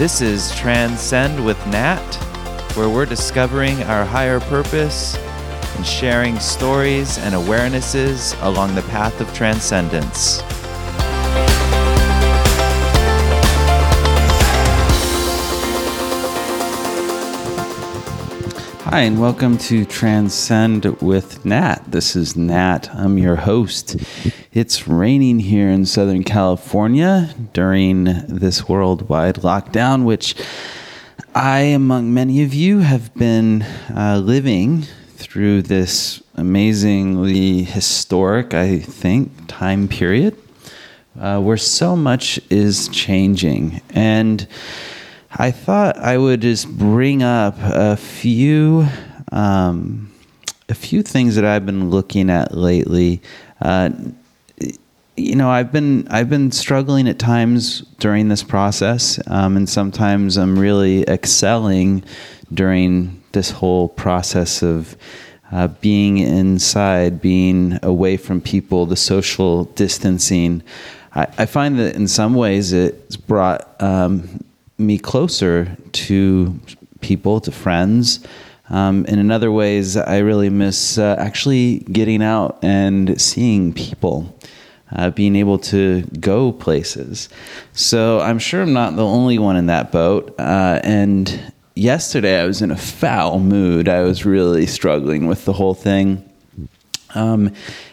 This is Transcend with Nat, where we're discovering our higher purpose and sharing stories and awarenesses along the path of transcendence. Hi, and welcome to Transcend with Nat. This is Nat. I'm your host. It's raining here in Southern California during this worldwide lockdown, which I, among many of you, have been uh, living through this amazingly historic, I think, time period uh, where so much is changing. And I thought I would just bring up a few um, a few things that I've been looking at lately. Uh, you know, I've been I've been struggling at times during this process, um, and sometimes I'm really excelling during this whole process of uh, being inside, being away from people, the social distancing. I, I find that in some ways it's brought um, me closer to people, to friends. Um, and in other ways, I really miss uh, actually getting out and seeing people, uh, being able to go places. So I'm sure I'm not the only one in that boat. Uh, and yesterday, I was in a foul mood. I was really struggling with the whole thing. Um,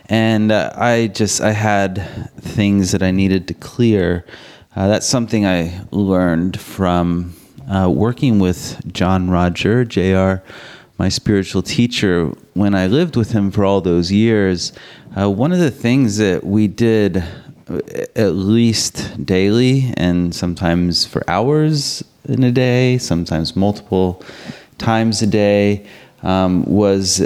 and uh, I just I had things that I needed to clear uh, that's something I learned from uh, working with John Roger, JR, my spiritual teacher. When I lived with him for all those years, uh, one of the things that we did uh, at least daily and sometimes for hours in a day, sometimes multiple times a day, um, was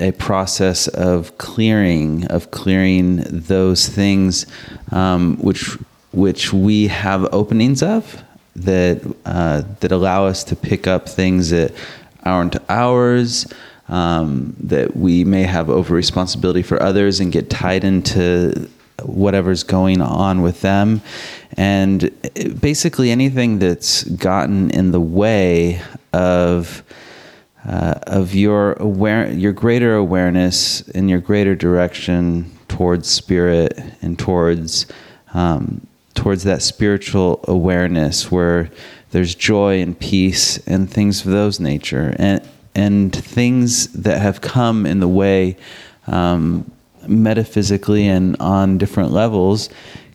a process of clearing, of clearing those things um, which which we have openings of that uh, that allow us to pick up things that aren't ours. Um, that we may have over responsibility for others and get tied into whatever's going on with them, and basically anything that's gotten in the way of. Uh, of your aware, your greater awareness and your greater direction towards spirit and towards um, towards that spiritual awareness where there's joy and peace and things of those nature and and things that have come in the way um, metaphysically and on different levels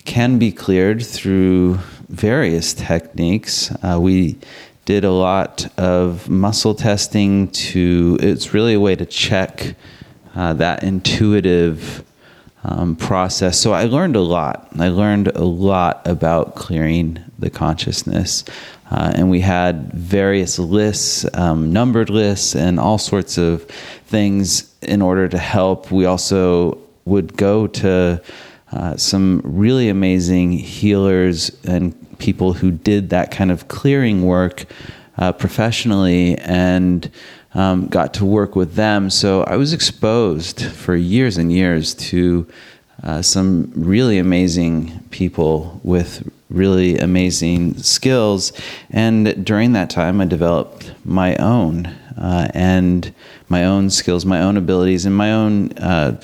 can be cleared through various techniques. Uh, we did a lot of muscle testing to, it's really a way to check uh, that intuitive um, process. So I learned a lot. I learned a lot about clearing the consciousness. Uh, and we had various lists, um, numbered lists, and all sorts of things in order to help. We also would go to uh, some really amazing healers and people who did that kind of clearing work uh, professionally and um, got to work with them. So I was exposed for years and years to uh, some really amazing people with really amazing skills. And during that time, I developed my own uh, and my own skills, my own abilities, and my own. Uh,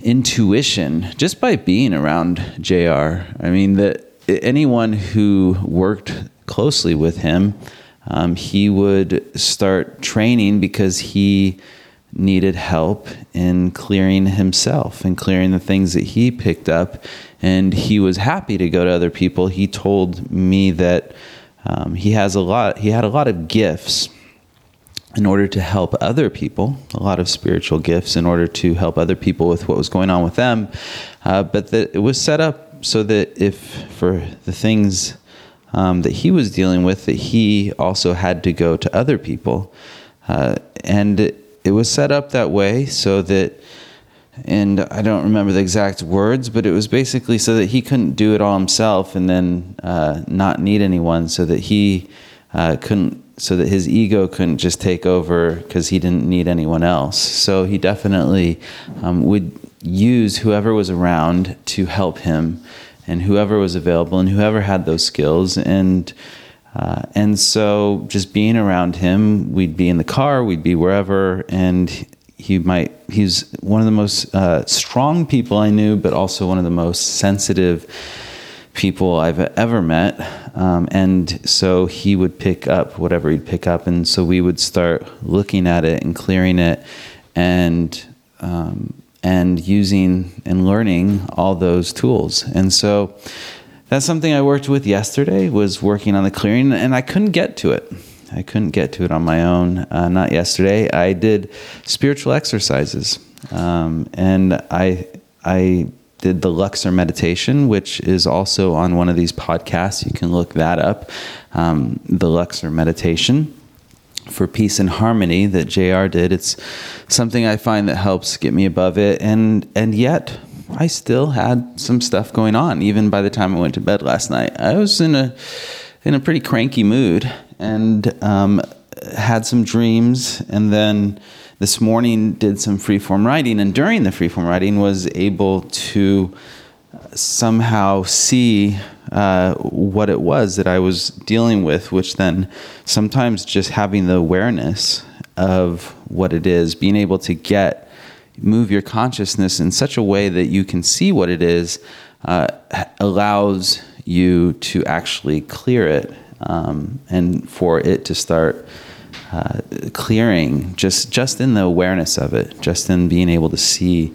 intuition just by being around JR. I mean that anyone who worked closely with him um, he would start training because he needed help in clearing himself and clearing the things that he picked up. And he was happy to go to other people. He told me that um, he has a lot. He had a lot of gifts in order to help other people, a lot of spiritual gifts in order to help other people with what was going on with them. Uh, but that it was set up so that if for the things um, that he was dealing with that he also had to go to other people. Uh, and it, was set up that way so that, and I don't remember the exact words, but it was basically so that he couldn't do it all himself and then uh, not need anyone, so that he uh, couldn't, so that his ego couldn't just take over because he didn't need anyone else. So he definitely um, would use whoever was around to help him and whoever was available and whoever had those skills. And Uh, and so just being around him, we'd be in the car, we'd be wherever, and he might, he's one of the most uh, strong people I knew, but also one of the most sensitive people I've ever met. Um, and so he would pick up whatever he'd pick up. And so we would start looking at it and clearing it and, um, and using and learning all those tools. And so that's something I worked with yesterday was working on the clearing and I couldn't get to it. I couldn't get to it on my own. Uh, not yesterday. I did spiritual exercises, um, and I I did the Luxor meditation, which is also on one of these podcasts. You can look that up. Um, the Luxor meditation for peace and harmony that JR did. It's something I find that helps get me above it, and and yet I still had some stuff going on. Even by the time I went to bed last night, I was in a in a pretty cranky mood and um, had some dreams, and then this morning did some freeform writing, and during the freeform writing was able to somehow see uh, what it was that I was dealing with, which then sometimes just having the awareness of what it is, being able to get move your consciousness in such a way that you can see what it is, uh, allows you to actually clear it um, and for it to start uh, clearing just just in the awareness of it, just in being able to see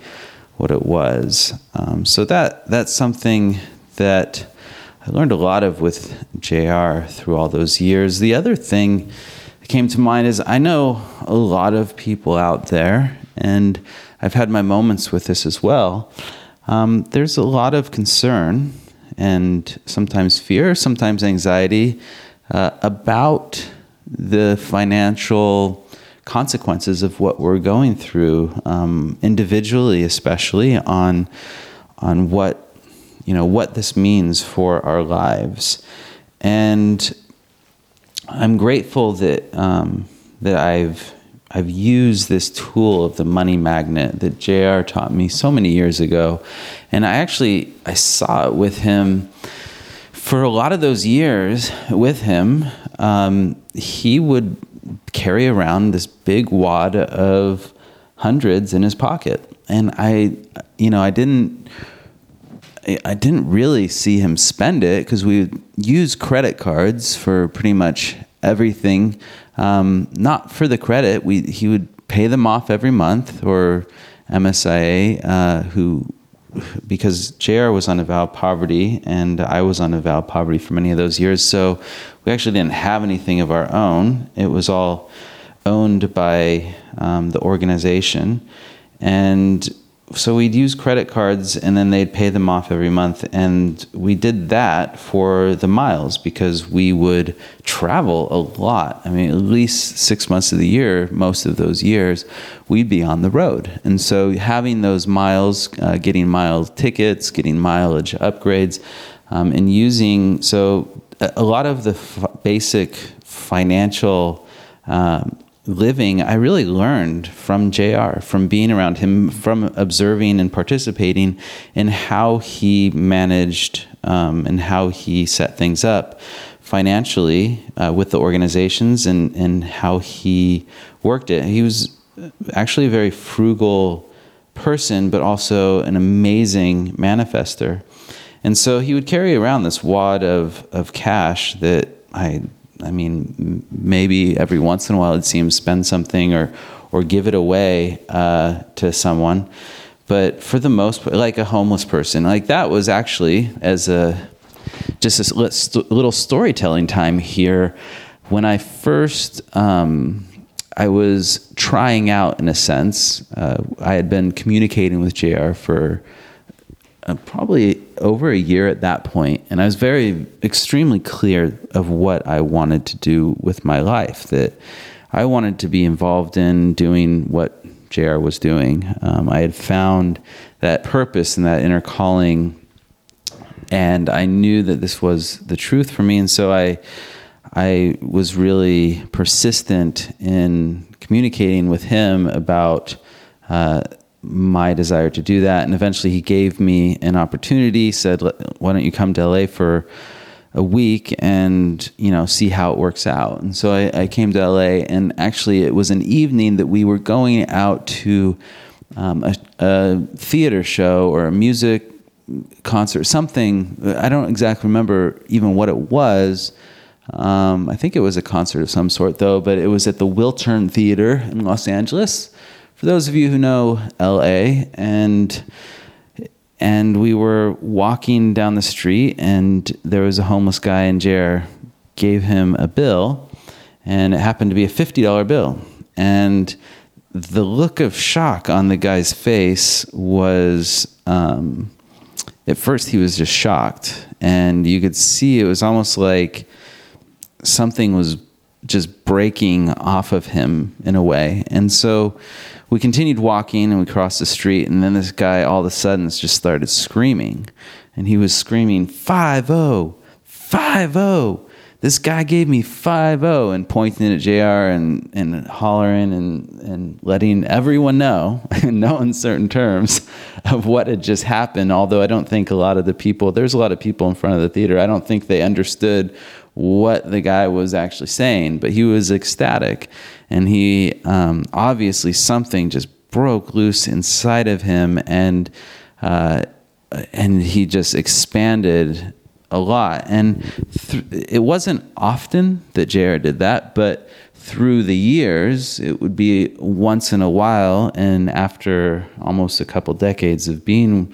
what it was. Um, so that that's something that I learned a lot of with JR through all those years. The other thing that came to mind is I know a lot of people out there, and I've had my moments with this as well. Um, there's a lot of concern and sometimes fear, sometimes anxiety uh, about the financial consequences of what we're going through, um, individually, especially on on what you know what this means for our lives, and I'm grateful that um, that I've I've used this tool of the money magnet that JR taught me so many years ago. And I actually I saw it with him for a lot of those years with him. Um, he would carry around this big wad of hundreds in his pocket. And I, you know, I didn't, I didn't really see him spend it because we use credit cards for pretty much everything. Um, not for the credit. We he would pay them off every month, or MSIA, uh, who because JR was on avowed poverty and I was on avowed poverty for many of those years. So we actually didn't have anything of our own. It was all owned by um, the organization. And so we'd use credit cards and then they'd pay them off every month. And we did that for the miles because we would travel a lot. I mean at least six months of the year most of those years we'd be on the road. And so having those miles uh, getting mile tickets getting mileage upgrades um, and using so a lot of the f- basic financial um, living, I really learned from JR, from being around him, from observing and participating in how he managed um, and how he set things up financially uh, with the organizations and, and how he worked it. He was actually a very frugal person, but also an amazing manifester. And so he would carry around this wad of, of cash that I I mean, maybe every once in a while it seems spend something or, or give it away uh, to someone. But for the most like a homeless person, like that was actually as a just a little storytelling time here. When I first, um, I was trying out in a sense. Uh, I had been communicating with JR for uh, probably over a year at that point, and I was very extremely clear of what I wanted to do with my life. That I wanted to be involved in doing what JR was doing. Um, I had found that purpose and that inner calling, and I knew that this was the truth for me. And so I, I was really persistent in communicating with him about. Uh, my desire to do that. And eventually he gave me an opportunity, said, why don't you come to LA for a week and you know see how it works out. And so I, I, came to LA, and actually it was an evening that we were going out to um, a, a, theater show or a music concert, something. I don't exactly remember even what it was. Um, I think it was a concert of some sort, though, but it was at the Wiltern Theater in Los Angeles. For those of you who know LA, and and we were walking down the street, and there was a homeless guy, and JR gave him a bill, and it happened to be a fifty dollar bill, and the look of shock on the guy's face was. Um, at first, he was just shocked, and you could see it was almost like something was just breaking off of him in a way. And so we continued walking and we crossed the street and then this guy all of a sudden just started screaming. And he was screaming 5-0 5-0 this guy gave me 5-0 and pointing at jr and, and hollering and, and letting everyone know in no uncertain terms of what had just happened. Although i don't think a lot of the people there's a lot of people in front of the theater. I don't think they understood what the guy was actually saying but he was ecstatic and he um, obviously something just broke loose inside of him, and uh, and he just expanded a lot. And th- it wasn't often that JR did that, but through the years, it would be once in a while, and after almost a couple decades of being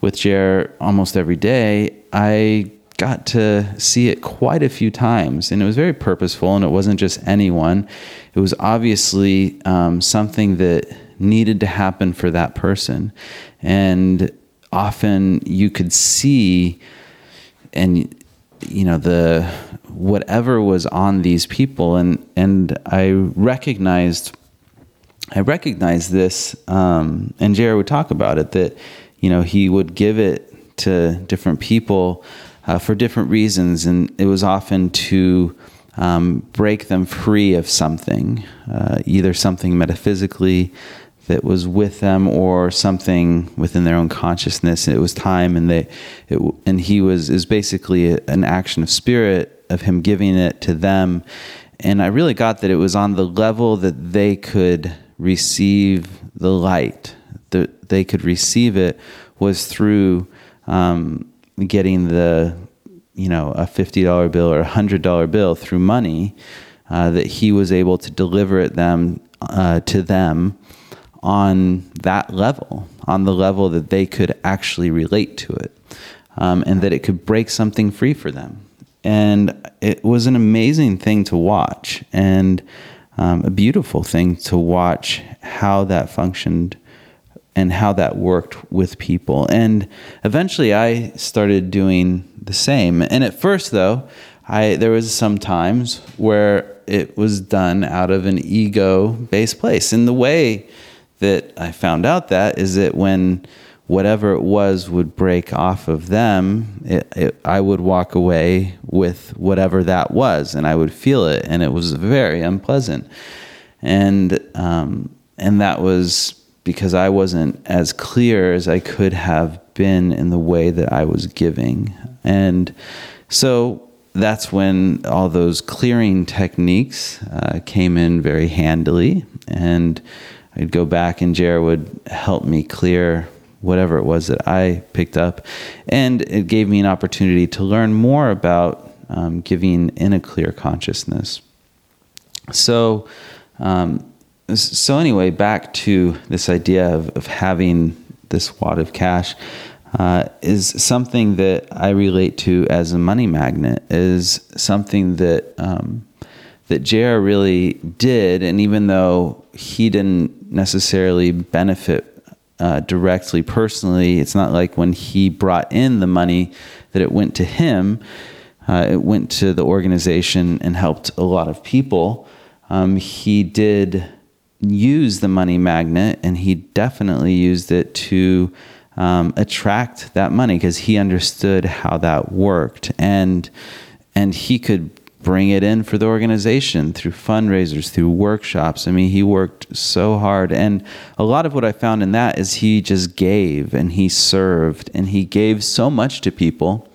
with JR almost every day, I got to see it quite a few times, and it was very purposeful, and it wasn't just anyone. It was obviously um, something that needed to happen for that person, and often you could see, and you know the whatever was on these people, and and I recognized. I recognized this, um, and JR would talk about it that, you know, he would give it to different people uh, for different reasons, and it was often to um, break them free of something, uh, either something metaphysically that was with them or something within their own consciousness. It was time, and they, it, and he was is basically a, an action of spirit of him giving it to them, and I really got that it was on the level that they could receive the light, that they could receive it was through. Um, getting the you know a fifty dollar bill or a hundred dollar bill through money, uh, that he was able to deliver it them uh, to them on that level, on the level that they could actually relate to it, um, and that it could break something free for them. And it was an amazing thing to watch, and um, a beautiful thing to watch how that functioned and how that worked with people. And eventually I started doing the same. And at first though, I there was some times where it was done out of an ego based place. And the way that I found out that is that when whatever it was would break off of them, it, it, I would walk away with whatever that was, and I would feel it, and it was very unpleasant. And um, and that was because I wasn't as clear as I could have been in the way that I was giving. And so that's when all those clearing techniques uh, came in very handily. And I'd go back, and JR would help me clear whatever it was that I picked up. And it gave me an opportunity to learn more about um, giving in a clear consciousness. So, um, so anyway, back to this idea of, of having this wad of cash uh, is something that I relate to as a money magnet. Is something that um, that JR really did, and even though he didn't necessarily benefit uh, directly personally, it's not like when he brought in the money that it went to him. Uh, it went to the organization and helped a lot of people. Um, he did use the money magnet, and he definitely used it to um, attract that money because he understood how that worked, and and he could bring it in for the organization through fundraisers, through workshops. I mean, he worked so hard, and a lot of what I found in that is he just gave and he served and he gave so much to people,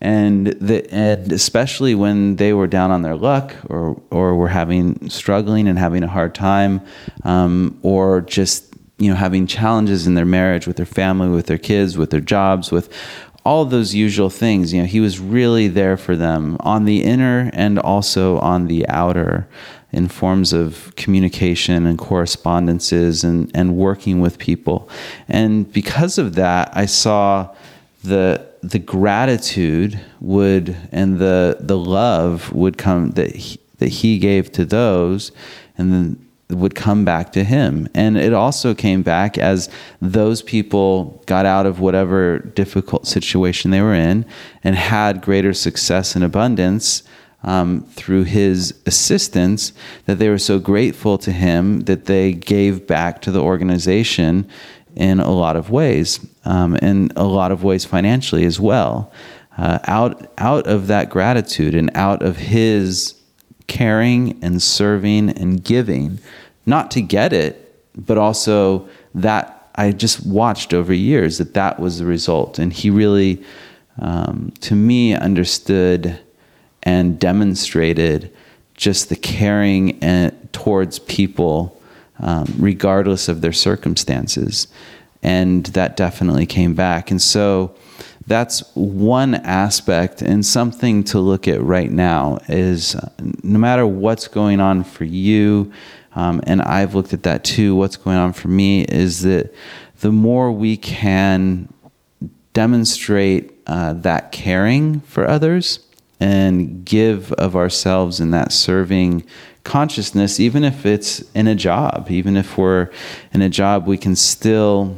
and the, and especially when they were down on their luck or or were having struggling and having a hard time um, or just you know having challenges in their marriage with their family with their kids with their jobs with all those usual things you know he was really there for them on the inner and also on the outer in forms of communication and correspondences and, and working with people. And because of that i saw the the gratitude would and the the love would come that he, that he gave to those and then would come back to him. And it also came back as those people got out of whatever difficult situation they were in and had greater success and abundance um, through his assistance that they were so grateful to him that they gave back to the organization in a lot of ways, um, in a lot of ways financially as well. Uh, out out of that gratitude and out of his caring and serving and giving, not to get it, but also that I just watched over years that that was the result, and he really, um, to me, understood and demonstrated just the caring and, towards people um, regardless of their circumstances. And that definitely came back. And so that's one aspect and something to look at right now is uh, no matter what's going on for you, um, and I've looked at that too, what's going on for me is that the more we can demonstrate uh, that caring for others and give of ourselves in that serving consciousness, even if it's in a job, even if we're in a job, we can still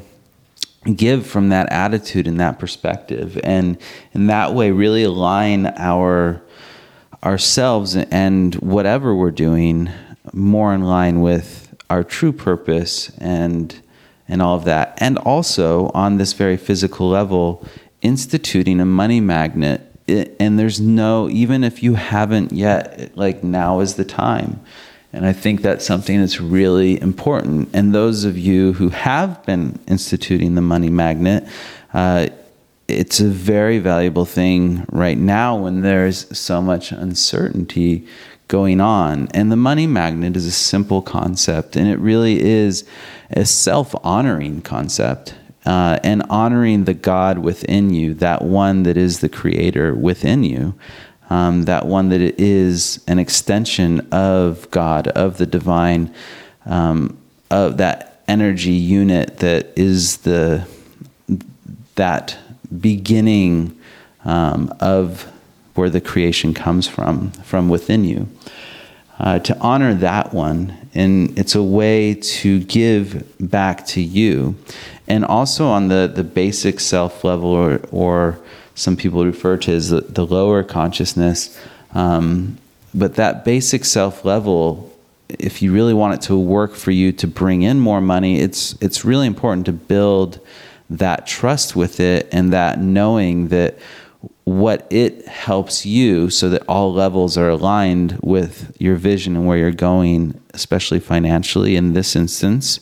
give from that attitude and that perspective. And in that way really align our ourselves and whatever we're doing more in line with our true purpose and and all of that. And also on this very physical level instituting a money magnet it, and there's no even if you haven't yet like now is the time. And i think that's something that's really important. And those of you who have been instituting the money magnet uh, it's a very valuable thing right now when there's so much uncertainty going on. And the money magnet is a simple concept and it really is a self-honoring concept uh, and honoring the God within you, that one that is the creator within you, um, that one that is an extension of God, of the divine, um, of that energy unit that is the that beginning um, of where the creation comes from, from within you. Uh, to honor that one, and it's a way to give back to you and also on the, the basic self level, or, or some people refer to as the, the lower consciousness. Um, but that basic self level, if you really want it to work for you to bring in more money, it's it's really important to build that trust with it and that knowing that what it helps you so that all levels are aligned with your vision and where you're going, especially financially in this instance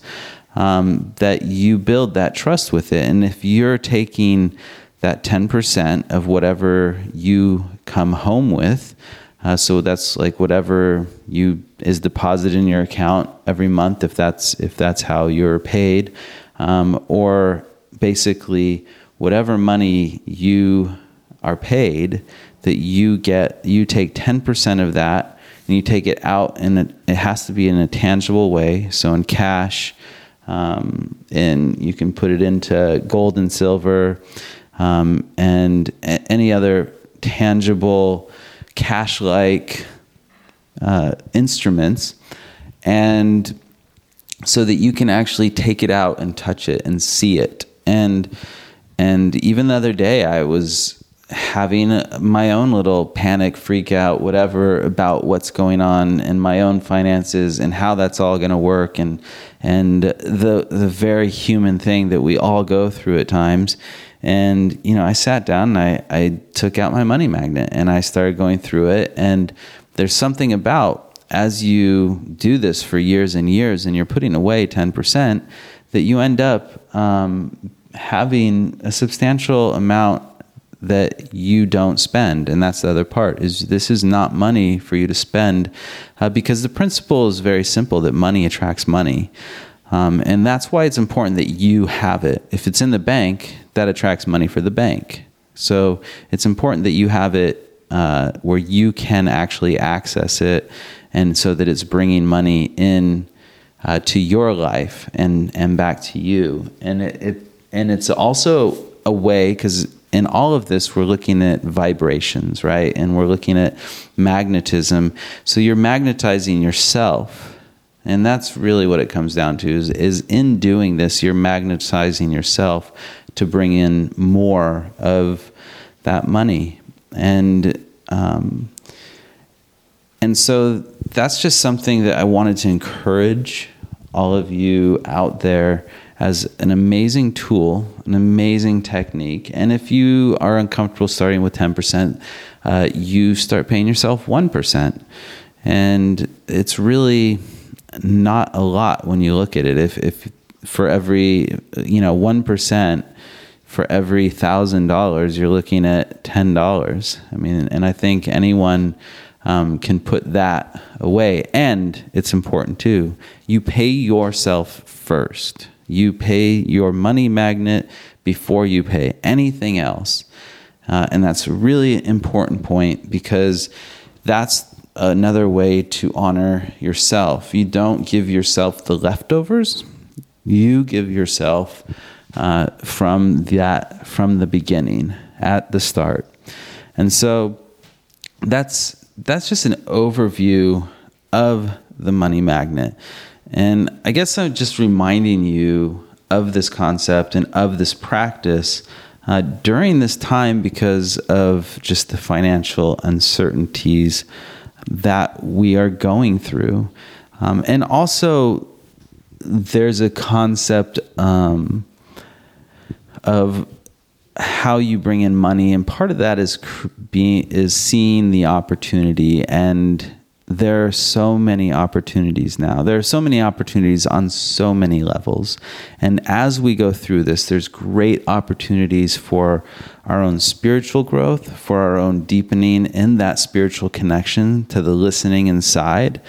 um, that you build that trust with it. And if you're taking that 10% of whatever you come home with, uh, so that's like whatever you is deposited in your account every month, if that's if that's how you're paid, um, or basically whatever money you are paid, that you get you take 10% of that and you take it out, and it, it has to be in a tangible way, so in cash um, and you can put it into gold and silver um, and any other tangible cash like uh, instruments and so that you can actually take it out and touch it and see it. And and even the other day I was having my own little panic, freak out, whatever about what's going on in my own finances and how that's all going to work, and and the the very human thing that we all go through at times. And you know, I sat down and I I took out my money magnet and I started going through it. And there's something about as you do this for years and years, and you're putting away ten percent, that you end up um, having a substantial amount that you don't spend. And that's the other part is this is not money for you to spend uh, because the principle is very simple that money attracts money. Um, and that's why it's important that you have it. If it's in the bank that attracts money for the bank. So it's important that you have it uh, where you can actually access it and so that it's bringing money in uh, to your life and and back to you. And it, it and it's also a way because in all of this we're looking at vibrations right? And we're looking at magnetism. So you're magnetizing yourself. And that's really what it comes down to is, is in doing this you're magnetizing yourself to bring in more of that money. And um, and so that's just something that I wanted to encourage all of you out there as an amazing tool, an amazing technique. And if you are uncomfortable starting with 10%, uh, you start paying yourself 1%. And it's really not a lot when you look at it. If, if for every, you know, 1%, for every thousand dollars, you're looking at ten dollars. I mean, and I think anyone um, can put that away. And it's important too. You pay yourself first. You pay your money magnet before you pay anything else. Uh, and that's a really important point because that's another way to honor yourself. You don't give yourself the leftovers, you give yourself uh, from that from the beginning at the start, and so that's that's just an overview of the money magnet. And I guess I'm just reminding you of this concept and of this practice uh, during this time because of just the financial uncertainties that we are going through. Um, and also, there's a concept um, of how you bring in money, and part of that is being is seeing the opportunity. And there are so many opportunities now. There are so many opportunities on so many levels. And as we go through this, there's great opportunities for our own spiritual growth, for our own deepening in that spiritual connection to the listening inside.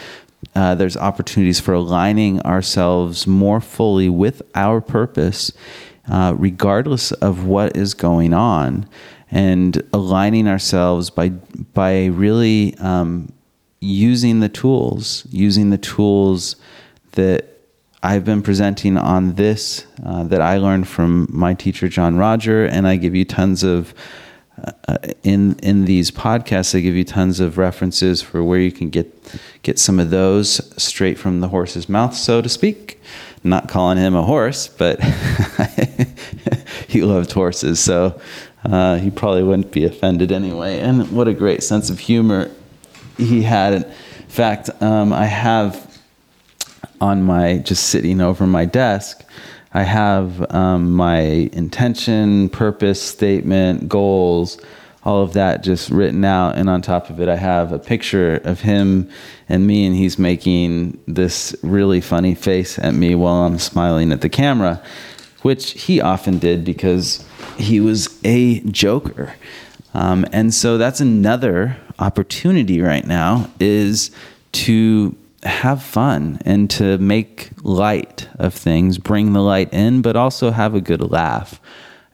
Uh, there's opportunities for aligning ourselves more fully with our purpose uh, regardless of what is going on, and aligning ourselves by by really um, using the tools, using the tools that I've been presenting on this uh, that I learned from my teacher John Roger, and I give you tons of. Uh, in in these podcasts, I give you tons of references for where you can get get some of those straight from the horse's mouth, so to speak not calling him a horse, but he loved horses, so uh, he probably wouldn't be offended anyway. And what a great sense of humor he had. In fact, um, I have on my just sitting over my desk. I have um, my intention, purpose, statement, goals, all of that just written out. And on top of it, I have a picture of him and me, and he's making this really funny face at me while I'm smiling at the camera, which he often did because he was a joker. Um, and so that's another opportunity right now is to have fun and to make light of things, bring the light in, but also have a good laugh.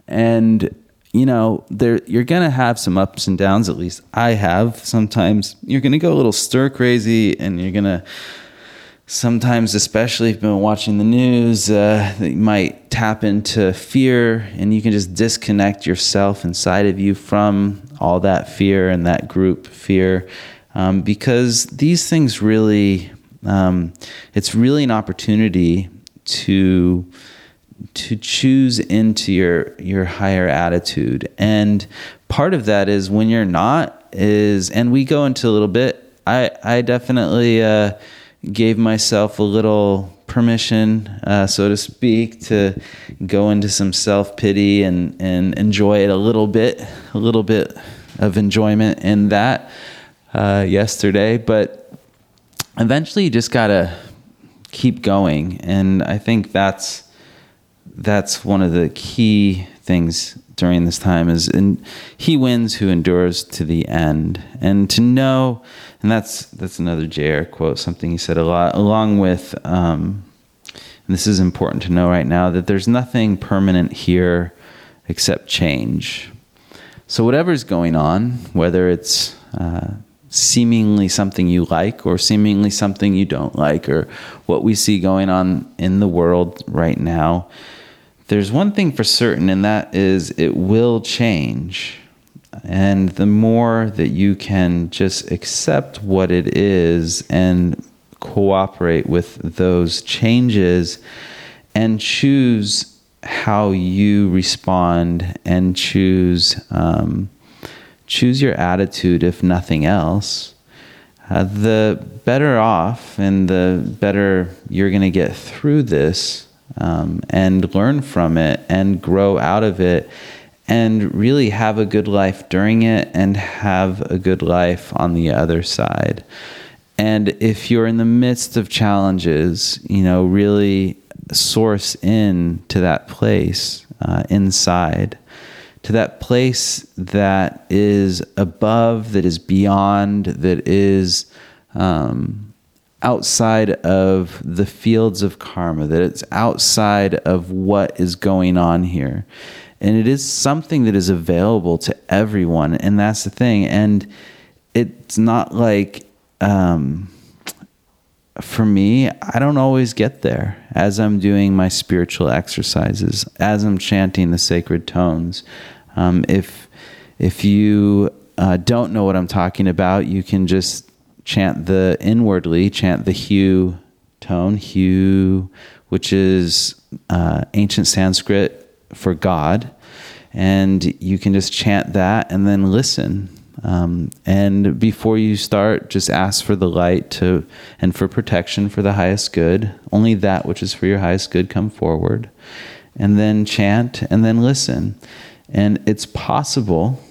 And you know, there you're gonna have some ups and downs. At least I have. Sometimes you're gonna go a little stir crazy, and you're gonna sometimes, especially if you've been watching the news, uh, you might tap into fear, and you can just disconnect yourself inside of you from all that fear and that group fear, um, because these things really, um, it's really an opportunity to to choose into your your higher attitude. And part of that is when you're not is and we go into a little bit i i definitely uh, gave myself a little permission uh, so to speak to go into some self-pity and and enjoy it a little bit a little bit of enjoyment in that uh, yesterday. But eventually you just gotta keep going. And i think that's that's one of the key things during this time is and he wins who endures to the end. And to know and that's that's another jr quote something he said a lot along with um, and this is important to know right now that there's nothing permanent here except change so whatever's going on whether it's uh, seemingly something you like or seemingly something you don't like or what we see going on in the world right now there's one thing for certain, and that is it will change. And the more that you can just accept what it is and cooperate with those changes and choose how you respond and choose um, choose your attitude if nothing else uh, the better off and the better you're going to get through this um, and learn from it and grow out of it and really have a good life during it and have a good life on the other side. And if you're in the midst of challenges, you know, really source in to that place uh, inside, to that place that is above, that is beyond, that is um, outside of the fields of karma, that it's outside of what is going on here. And it is something that is available to everyone. And that's the thing. And it's not like, um, for me, I don't always get there as I'm doing my spiritual exercises, as I'm chanting the sacred tones. Um, if if you uh, don't know what I'm talking about, you can just chant the inwardly, chant the HU tone, HU which is uh, ancient Sanskrit for God. And you can just chant that and then listen. Um, and before you start, just ask for the light to and for protection for the highest good. Only that which is for your highest good come forward. And then chant and then listen. And it's possible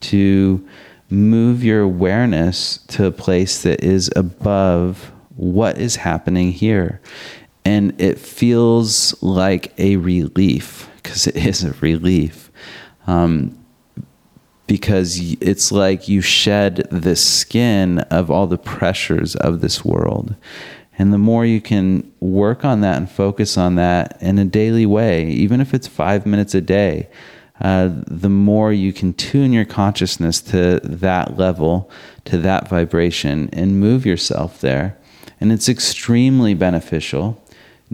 to move your awareness to a place that is above what is happening here. And it feels like a relief because it is a relief. Um, because it's like you shed the skin of all the pressures of this world. And the more you can work on that and focus on that in a daily way, even if it's five minutes a day, uh, the more you can tune your consciousness to that level, to that vibration, and move yourself there. And it's extremely beneficial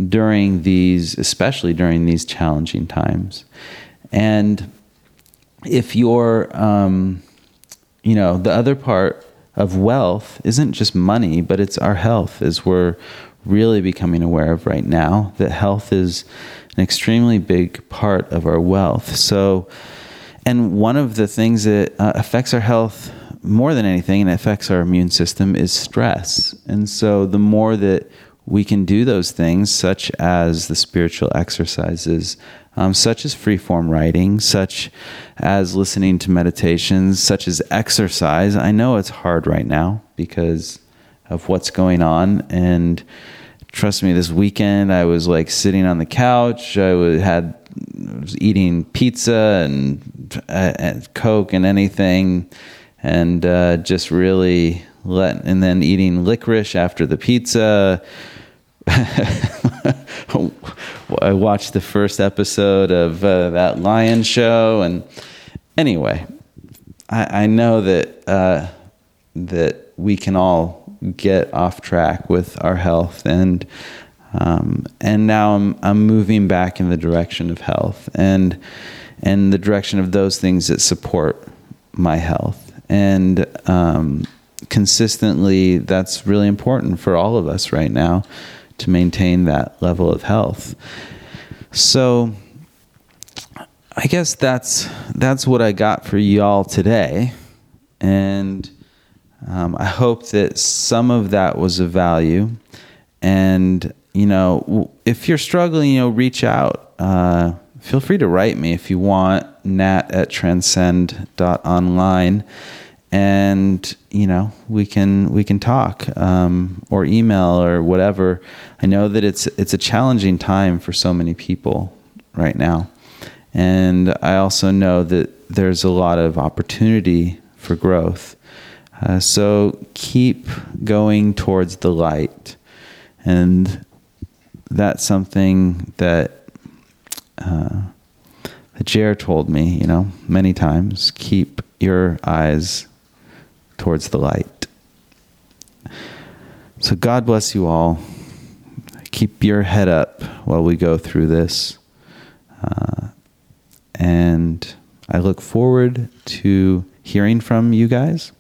during these, especially during these challenging times. And if you're, um, you know, the other part of wealth isn't just money, but it's our health, as we're really becoming aware of right now. That health is an extremely big part of our wealth. So, and one of the things that uh, affects our health more than anything and affects our immune system is stress. And so, the more that we can do those things, such as the spiritual exercises, um, such as freeform writing, such as listening to meditations, such as exercise. I know it's hard right now because of what's going on. And trust me, this weekend I was like sitting on the couch. I was, had was eating pizza and, uh, and Coke and anything, and uh, just really let. And then eating licorice after the pizza. I watched the first episode of uh, that Lion Show, and anyway, I, I know that uh, that we can all get off track with our health and um, and now I'm I'm moving back in the direction of health and and the direction of those things that support my health. And um, consistently that's really important for all of us right now to maintain that level of health so I guess that's that's what I got for y'all today and um, I hope that some of that was of value. And, you know, if you're struggling, you know, reach out. Uh, feel free to write me if you want, nat at transcend.online. And, you know, we can we can talk um, or email or whatever. I know that it's it's a challenging time for so many people right now. And I also know that there's a lot of opportunity for growth. Uh, so keep going towards the light. And that's something that uh, that JR told me, you know, many times. Keep your eyes towards the light. So God bless you all. Keep your head up while we go through this. Uh, and I look forward to hearing from you guys.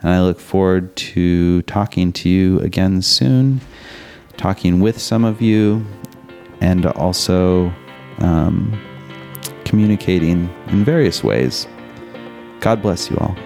And I look forward to talking to you again soon, talking with some of you, and also um, communicating in various ways. God bless you all.